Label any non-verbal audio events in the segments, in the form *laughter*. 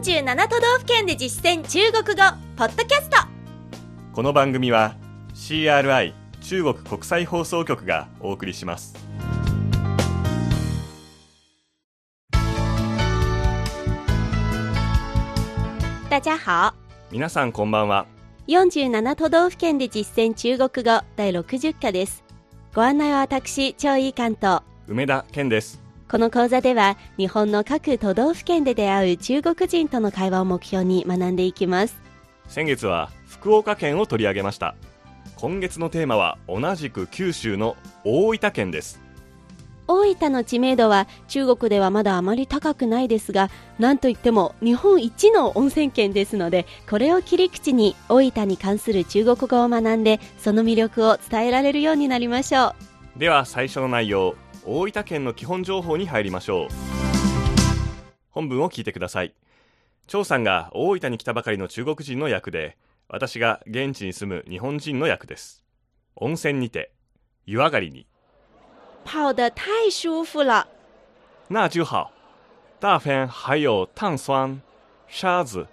47都道府県で実践中国語ポッドキャスト。この番組は CRI 中国国際放送局がお送りします。大家好。皆さんこんばんは。47都道府県で実践中国語第60課です。ご案内は私張井関東梅田健ですこの講座では日本の各都道府県で出会う中国人との会話を目標に学んでいきます。先月は福岡県を取り上げました。今月のテーマは同じく九州の大分県です。大分の知名度は中国ではまだあまり高くないですがなんといっても日本一の温泉県ですのでこれを切り口に大分に関する中国語を学んでその魅力を伝えられるようになりましょう。では最初の内容大分県の基本情報に入りましょう。本文を聞いてください。張さんが大分に来たばかりの中国人の役で私が現地に住む日本人の役です。温泉にて湯上がりに。泡得太舒服了。那就好。大分还有碳酸沙子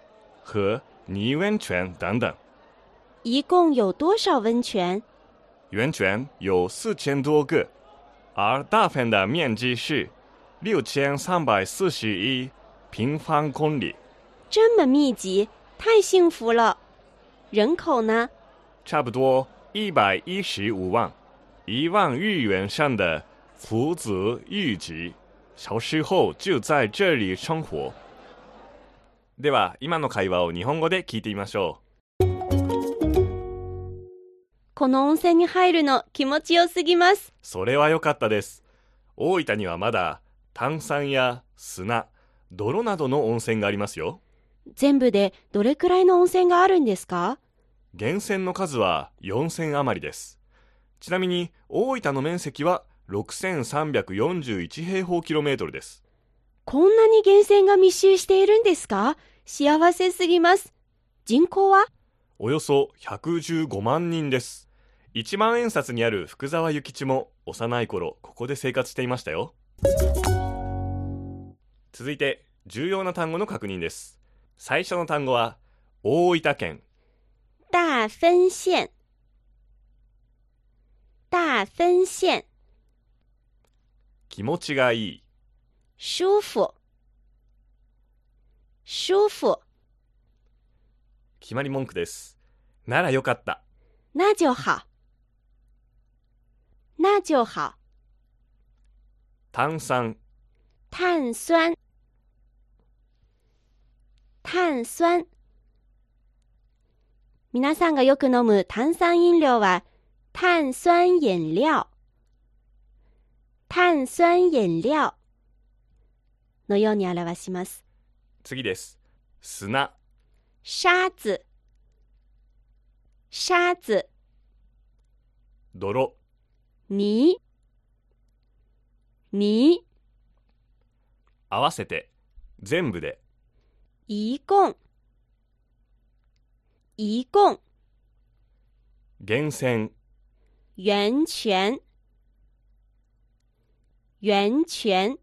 和泥温泉等等。一共有多少温泉？源泉有四千多个而大分的面积是六千三百四十一平方公里，这么密集，太幸福了。人口呢？差不多一百一十五万，一万日元上的福泽谕吉，小时候就在这里生活。では今の会話を日本語で聞いてみましょこの温泉に入るの気持ちよすぎます。それは良かったです。大分にはまだ炭酸や砂、泥などの温泉がありますよ。全部でどれくらいの温泉があるんですか？源泉の数は4000余りです。ちなみに大分の面積は6341平方キロメートルです。こんなに源泉が密集しているんですか？幸せすぎます。人口は？およそ115万人です。1万円札にある福沢諭吉も幼い頃ここで生活していましたよ。続いて重要な単語の確認です。最初の単語は大分県、大分县。大分县。気持ちがいい、舒服。舒服。決まり文句です。ならよかった。那就好。那就好。炭酸、碳酸。碳酸。皆さんがよく飲む炭酸飲料は碳酸飲料。碳酸飲料のように表します。次です。砂、沙子。沙子。泥、泥。泥。合わせて、全部で、一共。一共。源泉、源泉。源泉。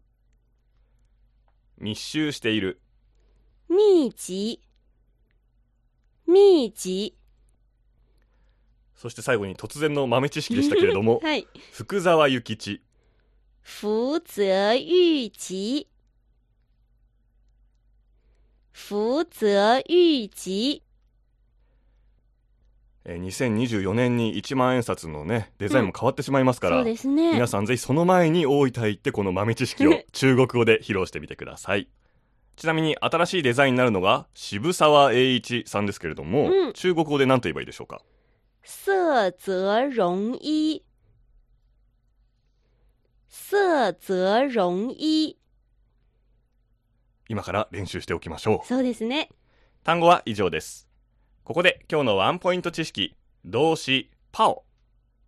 密集している、密集。密集。そして最後に突然の豆知識でしたけれども、*laughs* はい。福沢諭吉、福泽谕吉。福泽谕吉。えー2024年に1万円札のね、デザインも変わってしまいますから、そうですね皆。さんぜひその前に大分行ってこの豆知識を *laughs* 中国語で披露してみてください。ちなみに新しいデザインになるのが渋沢栄一さんですけれども、うん中国語で何と言えばいいでしょうか？色泽容一。色泽容一。今から練習しておきましょう。そうですね。単語は以上です。ここで今日のワンポイント知識、動詞パオ。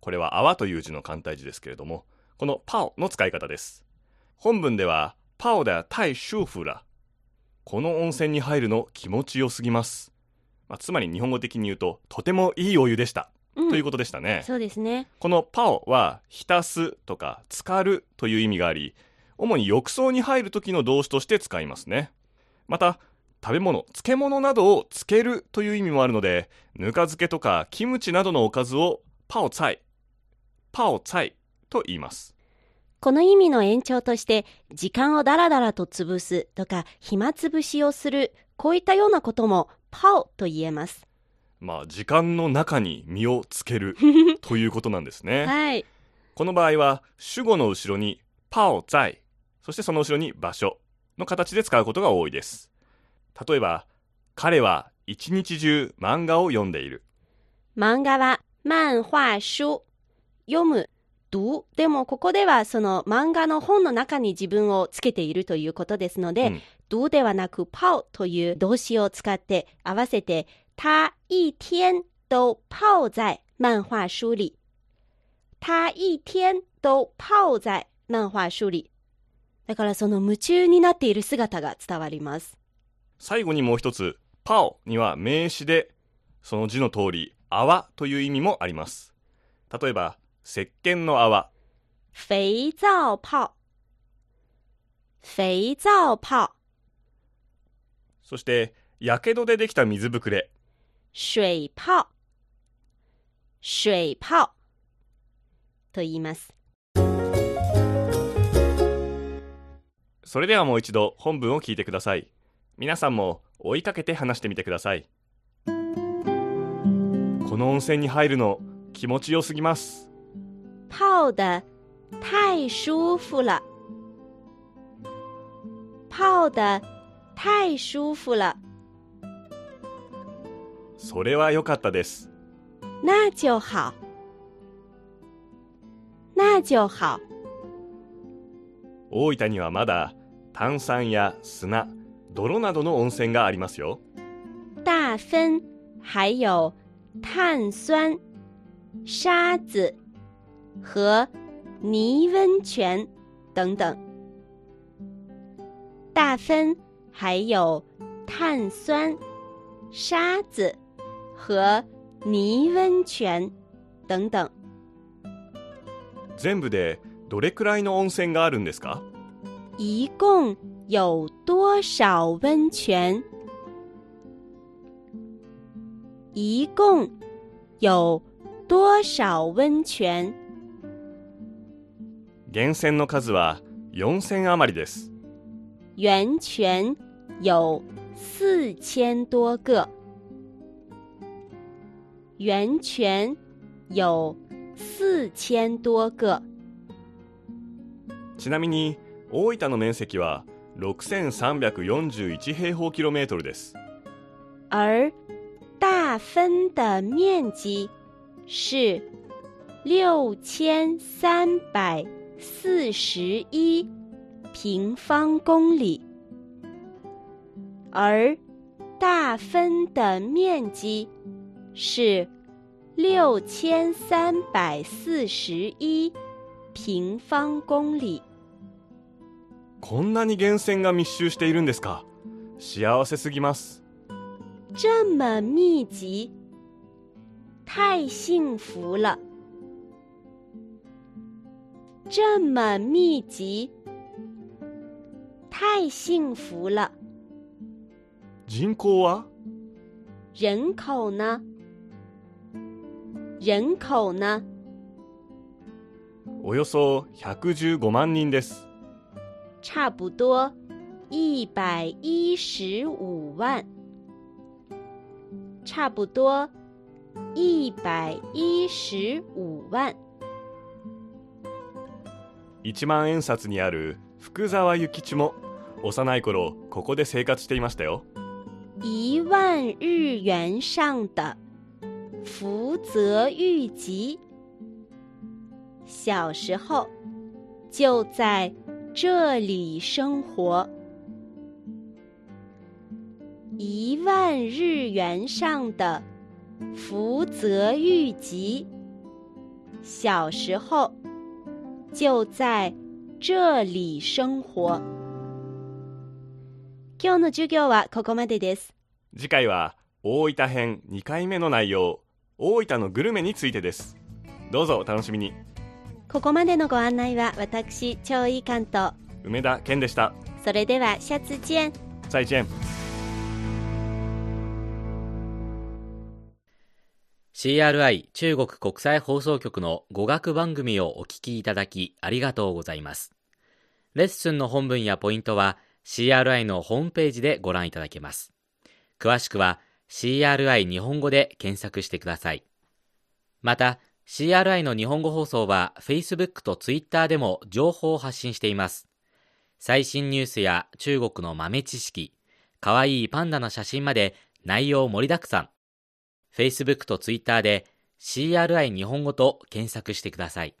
これは泡という字の簡体字ですけれども、このパオの使い方です。本文では、パオで太舒服了。この温泉に入るの気持ちよすぎます。まあ、つまり日本語的に言うと、とてもいいお湯でした。うんということでしたね。そうですね。このパオは浸すとか浸かるという意味があり、主に浴槽に入る時の動詞として使いますね。また、食べ物漬物などを漬けるという意味もあるのでぬか漬けとかキムチなどのおかずをパオツァイパオツァイと言いますこの意味の延長として、時間をだらだらと潰すとか、暇つぶしをする、こういったようなことも、パオと言えます。まあ時間の中に身をつける *laughs* ということなんですねはい。この場合は主語の後ろにパオ在そしてその後ろに場所の形で使うことが多いです例えば彼は一日中漫画を読んでいる漫画は、漫画書。読む、读。でも、ここでは、その漫画の本の中に自分をつけているということですので、うん读ではなく、パオという動詞を使って合わせて、他一天都泡在漫画书里。他一天都泡在漫画書里。だからその夢中になっている姿が伝わります。最後にもう一つパオには名詞でその字の通り泡という意味もあります例えば石鹸の泡。肥皂泡。肥皂泡。そしてやけどでできた水ぶくれ。水泡。水泡。と言います。それ。ではもう一度本文を聞いてください皆さんも追いかけて話してみてくださいこの温泉に入るの気持ちよすぎます泡的太舒服了。泡的太舒服了。それは良かったです那就好。那就好。大分にはまだ炭酸や砂泥などの温泉がありますよ大分还有碳酸、沙子和泥温泉等等。大分还有碳酸、沙子和泥温泉等等。全部でどれくらいの温泉があるんですか一共有多少温泉？一共有多少温泉？ 源泉の数は4000余りです源泉有四千多个。源泉有四千多个。ちなみに大分の面積は6341平方キロメートルです而大分的面积是六千三百四十一平方公里，而大分的面积是六千三百四十一平方公里。こんなに源泉が密集しているんですか幸せすぎます这么密集，太幸福了！ 这么密集，太幸福了！人口は人口呢？人口呢？およそ115万人です差不多一百一十五万，差不多一百一十五万。 1万円札にある福沢諭吉も幼い頃ここで生活していましたよ。一万日元上的。福泽谕吉，小时候就在这里生活。一万日元上的福泽谕吉，小时候就在这里生活。今日の授業はここまでです。次回は大分編2回目の内容大分のグルメについてですどうぞお楽しみにここまでのご案内は私、張井関と、梅田健でしたそれでは、シャツ見。再见 CRI 中国国際放送局の語学番組をお聞きいただきありがとうございます。レッスンの本文やポイントは CRI のホームページでご覧いただけます。詳しくは CRI 日本語で検索してください。また、CRI の日本語放送は Facebook と Twitter でも情報を発信しています。最新ニュースや中国の豆知識、かわいいパンダの写真まで内容盛りだくさん。Facebook と Twitter で CRI 日本語と検索してください。